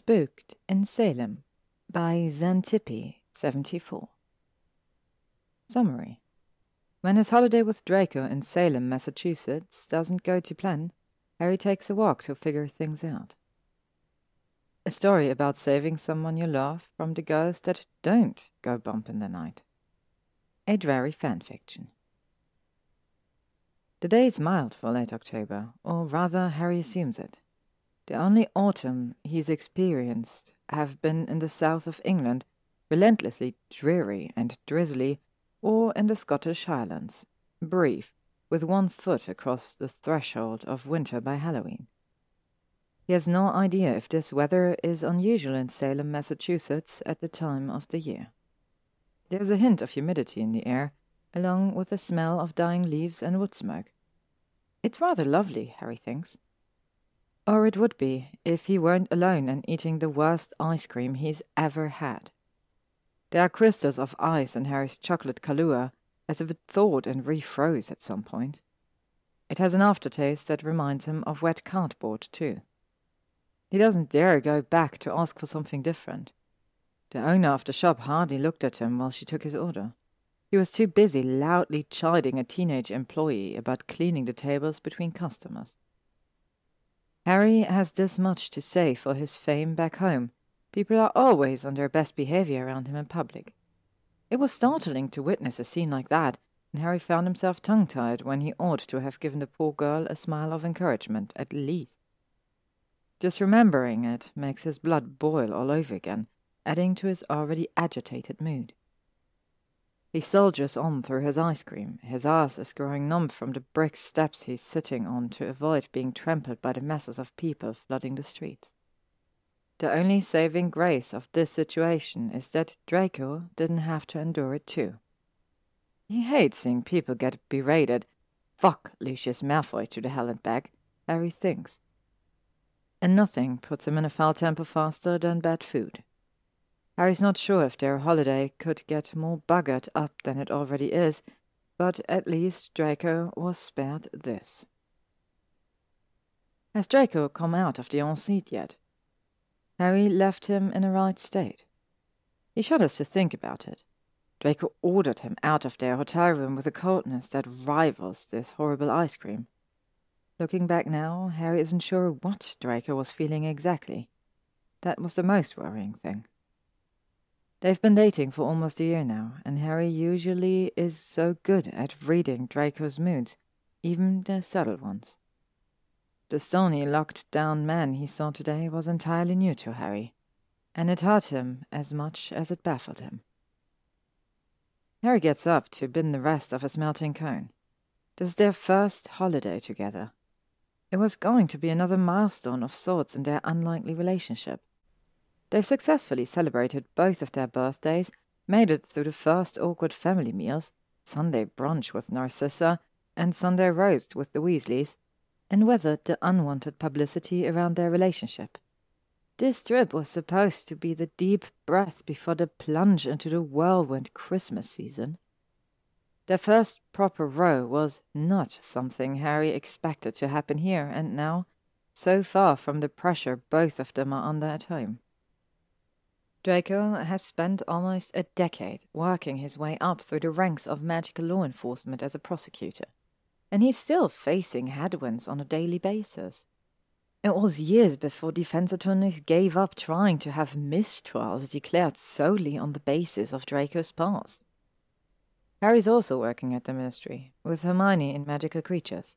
Spooked in Salem by Xanthippe, 74. Summary When his holiday with Draco in Salem, Massachusetts doesn't go to plan, Harry takes a walk to figure things out. A story about saving someone you love from the ghosts that don't go bump in the night. A Drarry fanfiction. The day is mild for late October, or rather, Harry assumes it. The only autumn he's experienced have been in the south of England, relentlessly dreary and drizzly, or in the Scottish Highlands, brief, with one foot across the threshold of winter by Halloween. He has no idea if this weather is unusual in Salem, Massachusetts at the time of the year. There's a hint of humidity in the air, along with the smell of dying leaves and wood smoke. It's rather lovely, Harry thinks. Or it would be if he weren't alone and eating the worst ice cream he's ever had. There are crystals of ice in Harry's chocolate Kahlua, as if it thawed and refroze at some point. It has an aftertaste that reminds him of wet cardboard, too. He doesn't dare go back to ask for something different. The owner of the shop hardly looked at him while she took his order. He was too busy loudly chiding a teenage employee about cleaning the tables between customers. Harry has this much to say for his fame back home. People are always on their best behavior around him in public. It was startling to witness a scene like that, and Harry found himself tongue tied when he ought to have given the poor girl a smile of encouragement, at least. Just remembering it makes his blood boil all over again, adding to his already agitated mood. He soldiers on through his ice cream. His ass is growing numb from the brick steps he's sitting on to avoid being trampled by the masses of people flooding the streets. The only saving grace of this situation is that Draco didn't have to endure it too. He hates seeing people get berated. Fuck Lucius Malfoy to the hell and back, Harry thinks. And nothing puts him in a foul temper faster than bad food. Harry's not sure if their holiday could get more buggered up than it already is, but at least Draco was spared this. Has Draco come out of the ensuite yet? Harry left him in a right state. He shudders to think about it. Draco ordered him out of their hotel room with a coldness that rivals this horrible ice cream. Looking back now, Harry isn't sure what Draco was feeling exactly. That was the most worrying thing. They've been dating for almost a year now, and Harry usually is so good at reading Draco's moods, even the subtle ones. The stony, locked down man he saw today was entirely new to Harry, and it hurt him as much as it baffled him. Harry gets up to bin the rest of his melting cone. This is their first holiday together. It was going to be another milestone of sorts in their unlikely relationship. They've successfully celebrated both of their birthdays, made it through the first awkward family meals Sunday brunch with Narcissa and Sunday roast with the Weasleys, and weathered the unwanted publicity around their relationship. This trip was supposed to be the deep breath before the plunge into the whirlwind Christmas season. Their first proper row was not something Harry expected to happen here, and now, so far from the pressure both of them are under at home. Draco has spent almost a decade working his way up through the ranks of magical law enforcement as a prosecutor, and he's still facing headwinds on a daily basis. It was years before defense attorneys gave up trying to have mistrials declared solely on the basis of Draco's past. Harry's also working at the Ministry, with Hermione in Magical Creatures.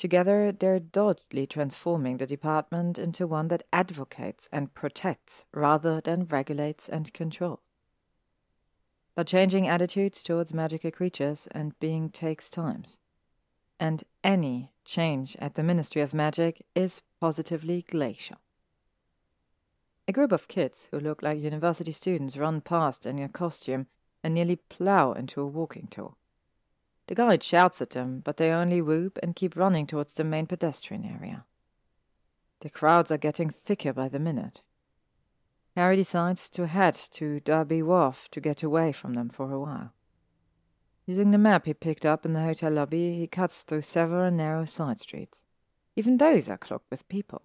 Together, they're doggedly transforming the department into one that advocates and protects rather than regulates and controls. But changing attitudes towards magical creatures and being takes time. And any change at the Ministry of Magic is positively glacial. A group of kids who look like university students run past in a costume and nearly plow into a walking tour. The guide shouts at them, but they only whoop and keep running towards the main pedestrian area. The crowds are getting thicker by the minute. Harry decides to head to Derby Wharf to get away from them for a while. Using the map he picked up in the hotel lobby, he cuts through several narrow side streets. Even those are clogged with people.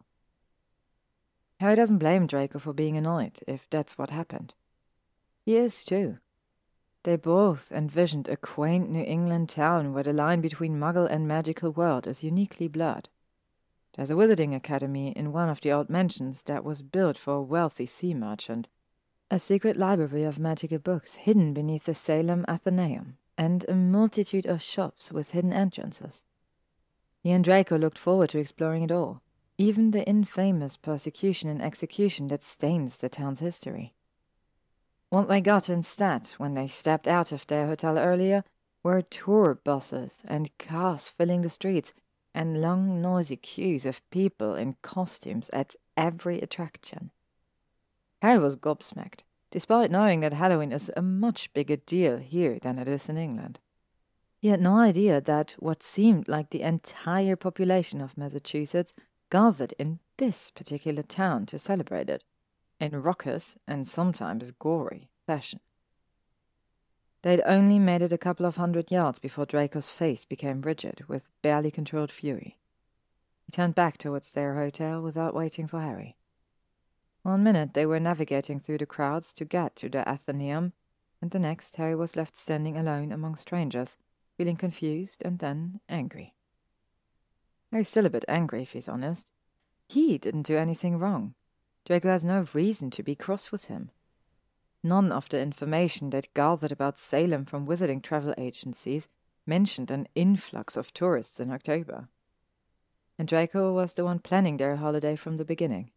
Harry doesn't blame Draco for being annoyed, if that's what happened. He is, too. They both envisioned a quaint New England town where the line between muggle and magical world is uniquely blurred. There's a wizarding academy in one of the old mansions that was built for a wealthy sea merchant, a secret library of magical books hidden beneath the Salem Athenaeum, and a multitude of shops with hidden entrances. He and Draco looked forward to exploring it all, even the infamous persecution and execution that stains the town's history. What they got instead, when they stepped out of their hotel earlier, were tour buses and cars filling the streets, and long, noisy queues of people in costumes at every attraction. Harry was gobsmacked, despite knowing that Halloween is a much bigger deal here than it is in England. He had no idea that what seemed like the entire population of Massachusetts gathered in this particular town to celebrate it in raucous and sometimes gory fashion. They'd only made it a couple of hundred yards before Draco's face became rigid with barely controlled fury. He turned back towards their hotel without waiting for Harry. One minute they were navigating through the crowds to get to the Athenaeum, and the next Harry was left standing alone among strangers, feeling confused and then angry. Harry's still a bit angry, if he's honest. He didn't do anything wrong. Draco has no reason to be cross with him. None of the information that gathered about Salem from wizarding travel agencies mentioned an influx of tourists in October. And Draco was the one planning their holiday from the beginning.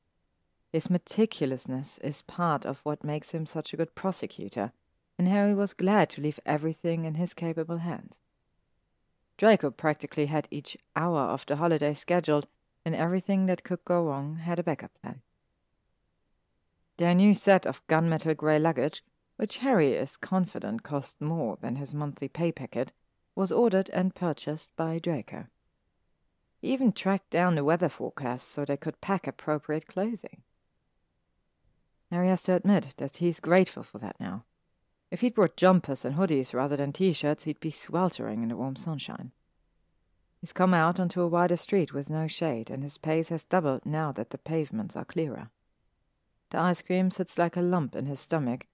His meticulousness is part of what makes him such a good prosecutor, and Harry was glad to leave everything in his capable hands. Draco practically had each hour of the holiday scheduled, and everything that could go wrong had a backup plan. Their new set of gunmetal grey luggage, which Harry is confident cost more than his monthly pay packet, was ordered and purchased by Draco. He even tracked down the weather forecast so they could pack appropriate clothing. Harry has to admit that he's grateful for that now. If he'd brought jumpers and hoodies rather than t-shirts, he'd be sweltering in the warm sunshine. He's come out onto a wider street with no shade, and his pace has doubled now that the pavements are clearer. The ice cream sits like a lump in his stomach,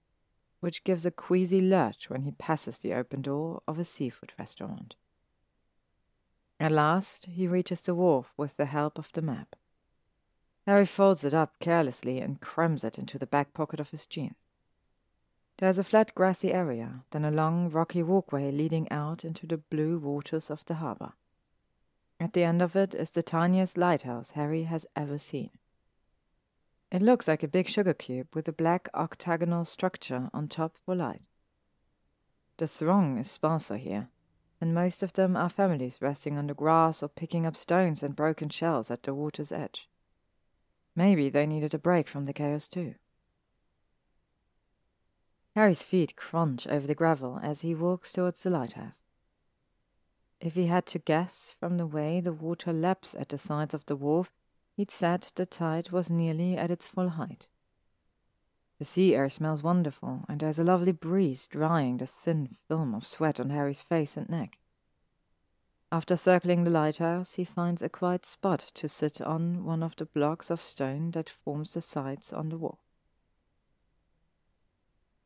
which gives a queasy lurch when he passes the open door of a seafood restaurant. At last, he reaches the wharf with the help of the map. Harry folds it up carelessly and crams it into the back pocket of his jeans. There's a flat grassy area, then a long rocky walkway leading out into the blue waters of the harbor. At the end of it is the tiniest lighthouse Harry has ever seen. It looks like a big sugar cube with a black octagonal structure on top for light. The throng is sparser here, and most of them are families resting on the grass or picking up stones and broken shells at the water's edge. Maybe they needed a break from the chaos too. Harry's feet crunch over the gravel as he walks towards the lighthouse. If he had to guess from the way the water laps at the sides of the wharf, He'd said the tide was nearly at its full height. The sea air smells wonderful, and there's a lovely breeze drying the thin film of sweat on Harry's face and neck. After circling the lighthouse, he finds a quiet spot to sit on one of the blocks of stone that forms the sides on the wall.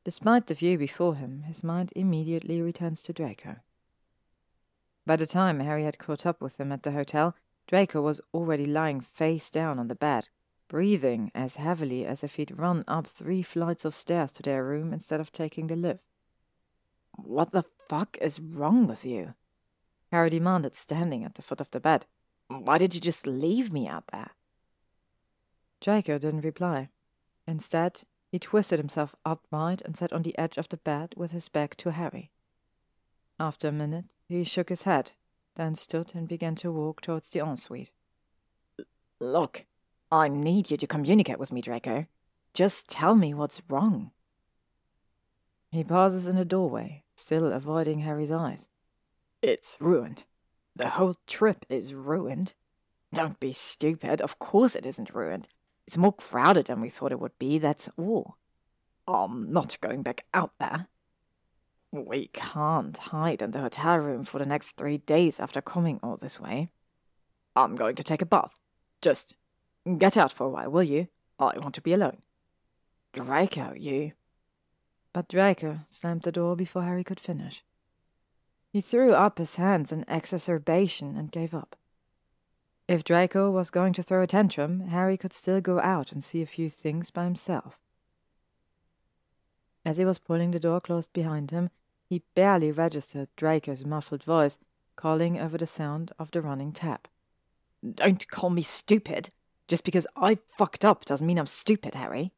Despite the view before him, his mind immediately returns to Draco. By the time Harry had caught up with him at the hotel, Draco was already lying face down on the bed, breathing as heavily as if he'd run up three flights of stairs to their room instead of taking the lift. What the fuck is wrong with you? Harry demanded, standing at the foot of the bed. Why did you just leave me out there? Draco didn't reply. Instead, he twisted himself upright and sat on the edge of the bed with his back to Harry. After a minute, he shook his head then stood and began to walk towards the ensuite. Look, I need you to communicate with me, Draco. Just tell me what's wrong. He pauses in the doorway, still avoiding Harry's eyes. It's ruined. The whole trip is ruined. Don't be stupid. Of course it isn't ruined. It's more crowded than we thought it would be, that's all. I'm not going back out there. We can't hide in the hotel room for the next three days after coming all this way. I'm going to take a bath. Just get out for a while, will you? I want to be alone. Draco, you. But Draco slammed the door before Harry could finish. He threw up his hands in exacerbation and gave up. If Draco was going to throw a tantrum, Harry could still go out and see a few things by himself. As he was pulling the door closed behind him, he barely registered Draco's muffled voice calling over the sound of the running tap. Don't call me stupid. Just because I fucked up doesn't mean I'm stupid, Harry.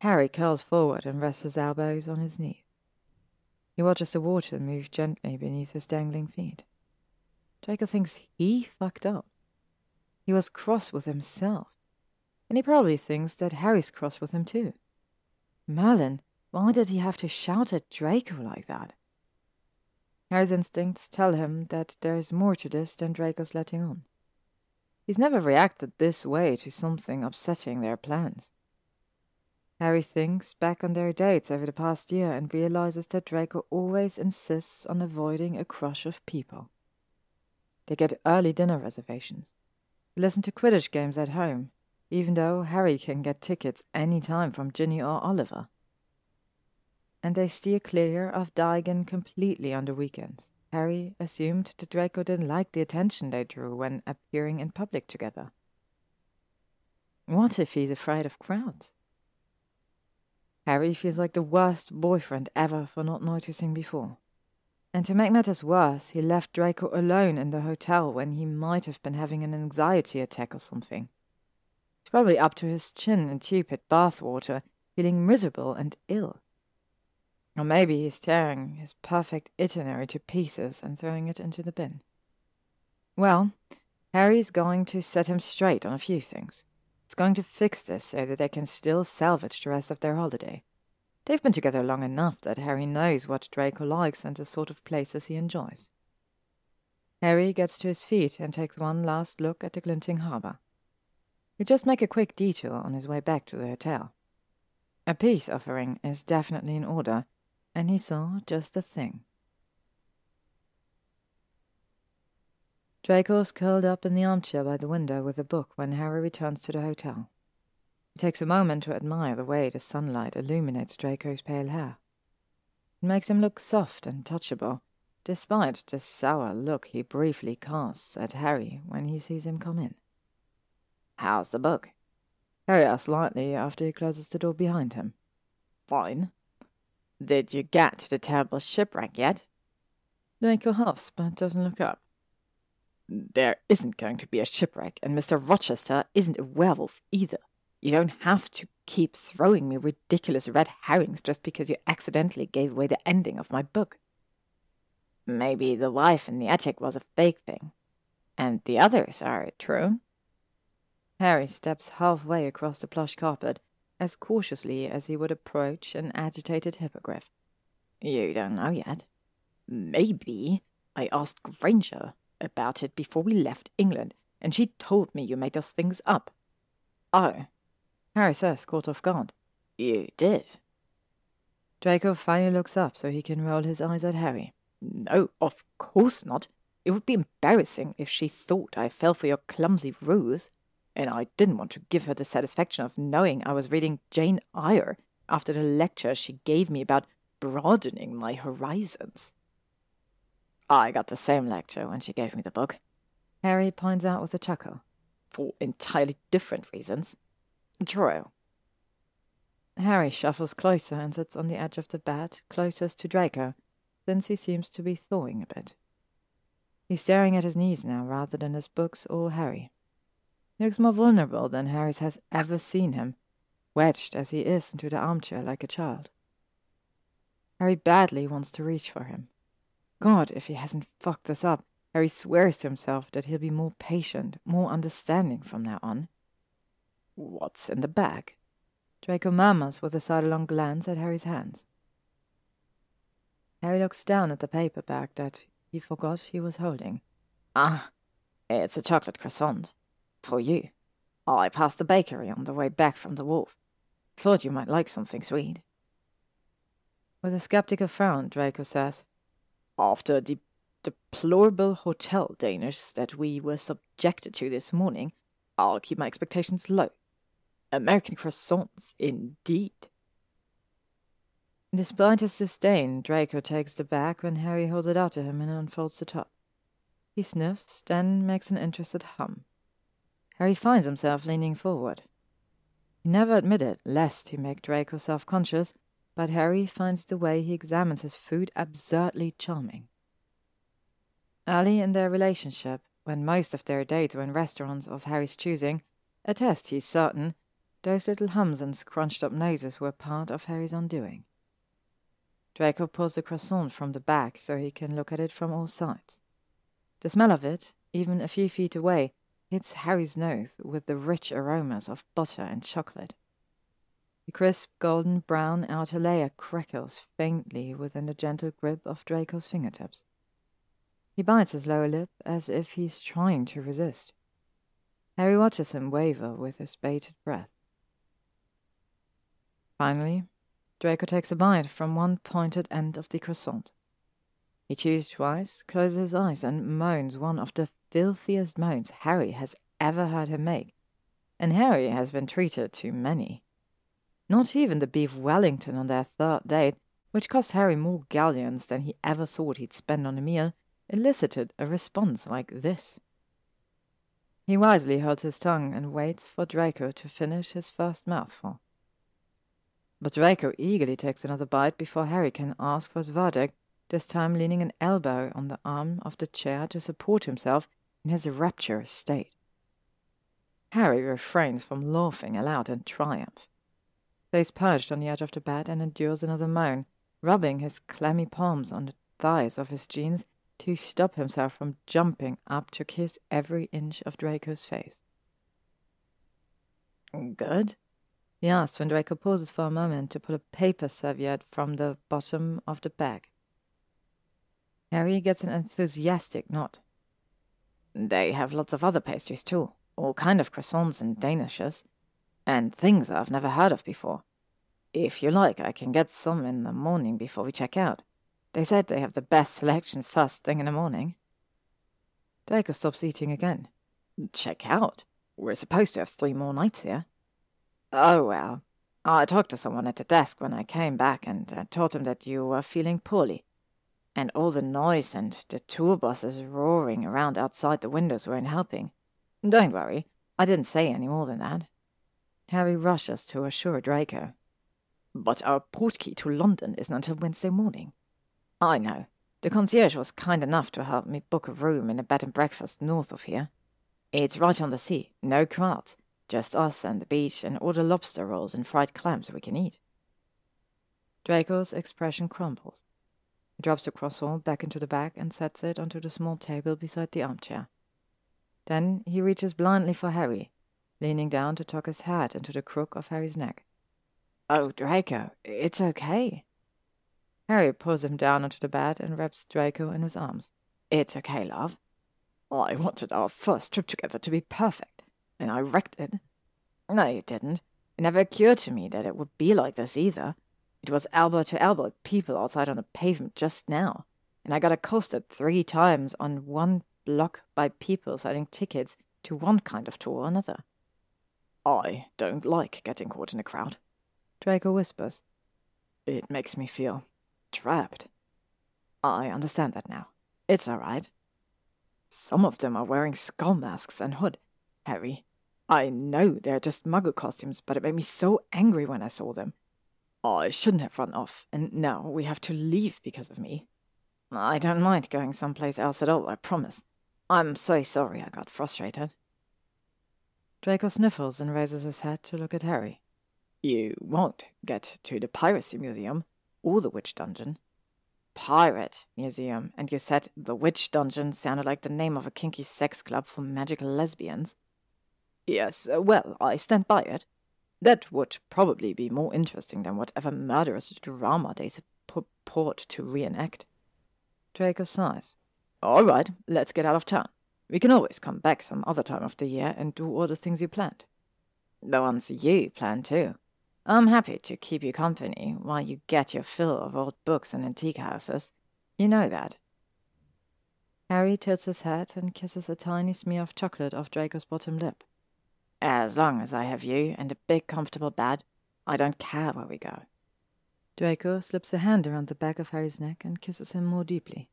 Harry curls forward and rests his elbows on his knees. He watches the water move gently beneath his dangling feet. Draco thinks he fucked up. He was cross with himself, and he probably thinks that Harry's cross with him too. Merlin, why did he have to shout at Draco like that? Harry's instincts tell him that there is more to this than Draco's letting on. He's never reacted this way to something upsetting their plans. Harry thinks back on their dates over the past year and realizes that Draco always insists on avoiding a crush of people. They get early dinner reservations. They listen to Quidditch games at home, even though Harry can get tickets any time from Ginny or Oliver and they steer clear of Diagon completely on the weekends. Harry assumed that Draco didn't like the attention they drew when appearing in public together. What if he's afraid of crowds? Harry feels like the worst boyfriend ever for not noticing before. And to make matters worse, he left Draco alone in the hotel when he might have been having an anxiety attack or something. He's probably up to his chin in tepid bathwater, feeling miserable and ill. Or maybe he's tearing his perfect itinerary to pieces and throwing it into the bin. Well, Harry's going to set him straight on a few things. He's going to fix this so that they can still salvage the rest of their holiday. They've been together long enough that Harry knows what Draco likes and the sort of places he enjoys. Harry gets to his feet and takes one last look at the glinting harbour. He'll just make a quick detour on his way back to the hotel. A peace offering is definitely in order, and he saw just a thing. Draco's curled up in the armchair by the window with a book when Harry returns to the hotel. He takes a moment to admire the way the sunlight illuminates Draco's pale hair. It makes him look soft and touchable, despite the sour look he briefly casts at Harry when he sees him come in. How's the book? Harry asks lightly after he closes the door behind him. Fine. Did you get to the terrible shipwreck yet? Draco huffs, but doesn't look up. There isn't going to be a shipwreck, and Mr. Rochester isn't a werewolf either. You don't have to keep throwing me ridiculous red herrings just because you accidentally gave away the ending of my book. Maybe the wife in the attic was a fake thing, and the others are true. Harry steps halfway across the plush carpet as cautiously as he would approach an agitated hippogriff. You don't know yet. Maybe I asked Granger about it before we left England, and she told me you made those things up. Oh, Harry says, caught off guard. You did. Draco finally looks up so he can roll his eyes at Harry. No, of course not. It would be embarrassing if she thought I fell for your clumsy ruse and I didn't want to give her the satisfaction of knowing I was reading Jane Eyre after the lecture she gave me about broadening my horizons. I got the same lecture when she gave me the book. Harry points out with a chuckle. For entirely different reasons. True. Harry shuffles closer and sits on the edge of the bed, closest to Draco, since he seems to be thawing a bit. He's staring at his knees now rather than his books or Harry. He looks more vulnerable than Harry's has ever seen him, wedged as he is into the armchair like a child. Harry badly wants to reach for him. God, if he hasn't fucked us up, Harry swears to himself that he'll be more patient, more understanding from now on. What's in the bag? Draco murmurs with a sidelong glance at Harry's hands. Harry looks down at the paper bag that he forgot he was holding. Ah, it's a chocolate croissant. For you. I passed the bakery on the way back from the wharf. Thought you might like something sweet. With a skeptical frown, Draco says, After the deplorable hotel Danish that we were subjected to this morning, I'll keep my expectations low. American croissants, indeed. Despite his disdain, Draco takes the bag when Harry holds it out to him and unfolds the top. He sniffs, then makes an interested hum. Harry finds himself leaning forward. He never admitted, lest he make Draco self conscious, but Harry finds the way he examines his food absurdly charming. Early in their relationship, when most of their dates were in restaurants of Harry's choosing, a test he's certain, those little hums and scrunched up noses were part of Harry's undoing. Draco pulls the croissant from the bag so he can look at it from all sides. The smell of it, even a few feet away, hits Harry's nose with the rich aromas of butter and chocolate. The crisp golden brown outer layer crackles faintly within the gentle grip of Draco's fingertips. He bites his lower lip as if he's trying to resist. Harry watches him waver with his bated breath. Finally, Draco takes a bite from one pointed end of the croissant. He chews twice, closes his eyes, and moans one of the filthiest moans Harry has ever heard him make. And Harry has been treated to many. Not even the beef Wellington on their third date, which cost Harry more galleons than he ever thought he'd spend on a meal, elicited a response like this. He wisely holds his tongue and waits for Draco to finish his first mouthful. But Draco eagerly takes another bite before Harry can ask for his verdict, this time leaning an elbow on the arm of the chair to support himself in his rapturous state. Harry refrains from laughing aloud in triumph. Stays perched on the edge of the bed and endures another moan, rubbing his clammy palms on the thighs of his jeans to stop himself from jumping up to kiss every inch of Draco's face. Good? He asks when Draco pauses for a moment to pull a paper serviette from the bottom of the bag. Harry gets an enthusiastic nod. They have lots of other pastries too, all kind of croissants and danishes, and things I've never heard of before. If you like, I can get some in the morning before we check out. They said they have the best selection first thing in the morning. Draco stops eating again. Check out? We're supposed to have three more nights here. Oh, well. I talked to someone at the desk when I came back and uh, told him that you were feeling poorly. And all the noise and the tour buses roaring around outside the windows weren't helping. Don't worry, I didn't say any more than that. Harry rushes to assure Draco. But our portkey to London isn't until Wednesday morning. I know. The concierge was kind enough to help me book a room in a bed and breakfast north of here. It's right on the sea, no crowds, just us and the beach and all the lobster rolls and fried clams we can eat. Draco's expression crumbles. Drops the croissant back into the bag and sets it onto the small table beside the armchair. Then he reaches blindly for Harry, leaning down to tuck his hat into the crook of Harry's neck. Oh, Draco, it's okay. Harry pulls him down onto the bed and wraps Draco in his arms. It's okay, love. I wanted our first trip together to be perfect, and I wrecked it. No, you didn't. It never occurred to me that it would be like this either. It was elbow to elbow people outside on the pavement just now, and I got accosted three times on one block by people selling tickets to one kind of tour or another. I don't like getting caught in a crowd. Draco whispers. It makes me feel trapped. I understand that now. It's all right. Some of them are wearing skull masks and hood. Harry, I know they're just muggle costumes, but it made me so angry when I saw them. Oh, I shouldn't have run off, and now we have to leave because of me. I don't mind going someplace else at all, I promise. I'm so sorry I got frustrated. Draco sniffles and raises his head to look at Harry. You won't get to the Piracy Museum or the Witch Dungeon. Pirate Museum, and you said the Witch Dungeon sounded like the name of a kinky sex club for magical lesbians. Yes, well, I stand by it. That would probably be more interesting than whatever murderous drama they purport to reenact. Draco sighs. All right, let's get out of town. We can always come back some other time of the year and do all the things you planned. The ones you planned, too. I'm happy to keep you company while you get your fill of old books and antique houses. You know that. Harry tilts his head and kisses a tiny smear of chocolate off Draco's bottom lip. As long as I have you and a big comfortable bed, I don't care where we go. Draco slips a hand around the back of Harry's neck and kisses him more deeply.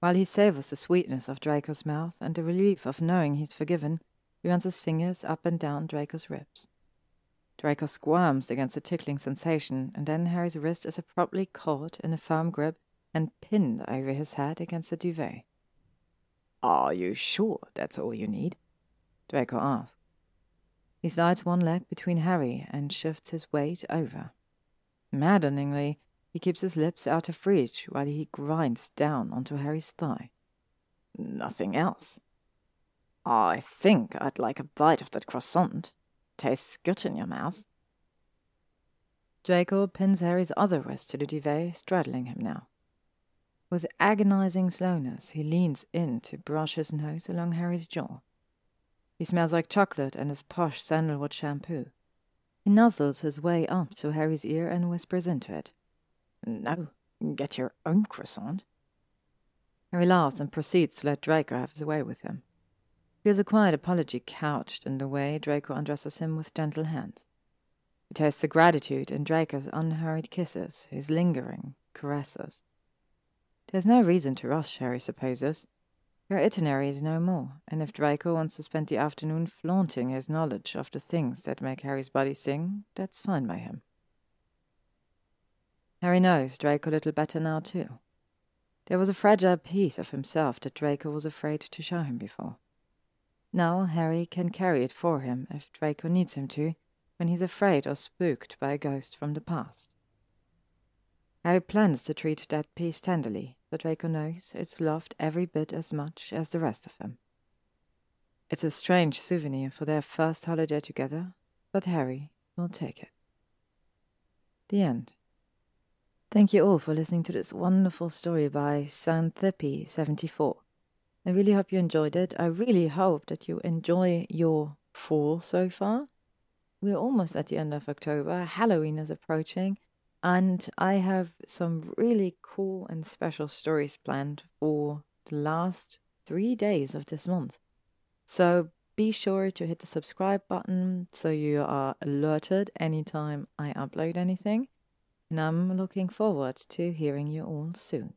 While he savors the sweetness of Draco's mouth and the relief of knowing he's forgiven, he runs his fingers up and down Draco's ribs. Draco squirms against the tickling sensation, and then Harry's wrist is abruptly caught in a firm grip and pinned over his head against the duvet. Are you sure that's all you need? Draco asks. He slides one leg between Harry and shifts his weight over. Maddeningly, he keeps his lips out of reach while he grinds down onto Harry's thigh. Nothing else. I think I'd like a bite of that croissant. Tastes good in your mouth. Draco pins Harry's other wrist to the duvet, straddling him now. With agonizing slowness, he leans in to brush his nose along Harry's jaw. He smells like chocolate and his posh sandalwood shampoo. He nuzzles his way up to Harry's ear and whispers into it. No, get your own croissant. Harry laughs and proceeds to let Draco have his way with him. He feels a quiet apology couched in the way Draco undresses him with gentle hands. He tastes the gratitude in Draco's unhurried kisses, his lingering caresses. There's no reason to rush, Harry supposes. Your itinerary is no more, and if Draco wants to spend the afternoon flaunting his knowledge of the things that make Harry's body sing, that's fine by him. Harry knows Draco a little better now, too. There was a fragile piece of himself that Draco was afraid to show him before. Now Harry can carry it for him if Draco needs him to, when he's afraid or spooked by a ghost from the past. Harry plans to treat that piece tenderly, but Draco knows it's loved every bit as much as the rest of them. It's a strange souvenir for their first holiday together, but Harry will take it. The end. Thank you all for listening to this wonderful story by Xanthippe74. I really hope you enjoyed it. I really hope that you enjoy your fall so far. We're almost at the end of October. Halloween is approaching. And I have some really cool and special stories planned for the last three days of this month. So be sure to hit the subscribe button so you are alerted anytime I upload anything. And I'm looking forward to hearing you all soon.